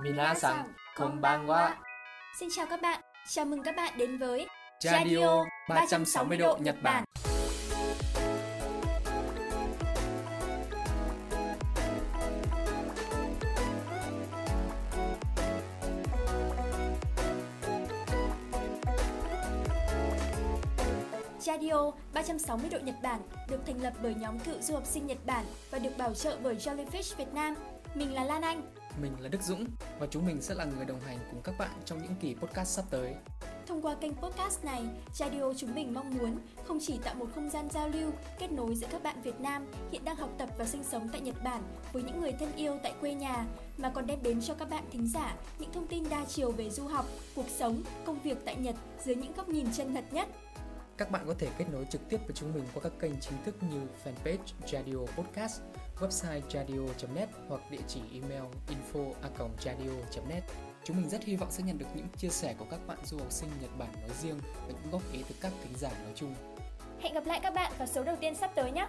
Minasan, konbanwa. Xin chào các bạn, chào mừng các bạn đến với Radio 360 độ Nhật Bản. Radio 360 độ Nhật Bản được thành lập bởi nhóm cựu du học sinh Nhật Bản và được bảo trợ bởi Jellyfish Việt Nam. Mình là Lan Anh. Mình là Đức Dũng và chúng mình sẽ là người đồng hành cùng các bạn trong những kỳ podcast sắp tới. Thông qua kênh podcast này, Radio chúng mình mong muốn không chỉ tạo một không gian giao lưu, kết nối giữa các bạn Việt Nam hiện đang học tập và sinh sống tại Nhật Bản với những người thân yêu tại quê nhà, mà còn đem đến cho các bạn thính giả những thông tin đa chiều về du học, cuộc sống, công việc tại Nhật dưới những góc nhìn chân thật nhất. Các bạn có thể kết nối trực tiếp với chúng mình qua các kênh chính thức như fanpage Radio Podcast, website radio.net hoặc địa chỉ email info@radio.net. Chúng mình rất hy vọng sẽ nhận được những chia sẻ của các bạn du học sinh Nhật Bản nói riêng và những góp ý từ các thính giả nói chung. Hẹn gặp lại các bạn vào số đầu tiên sắp tới nhé!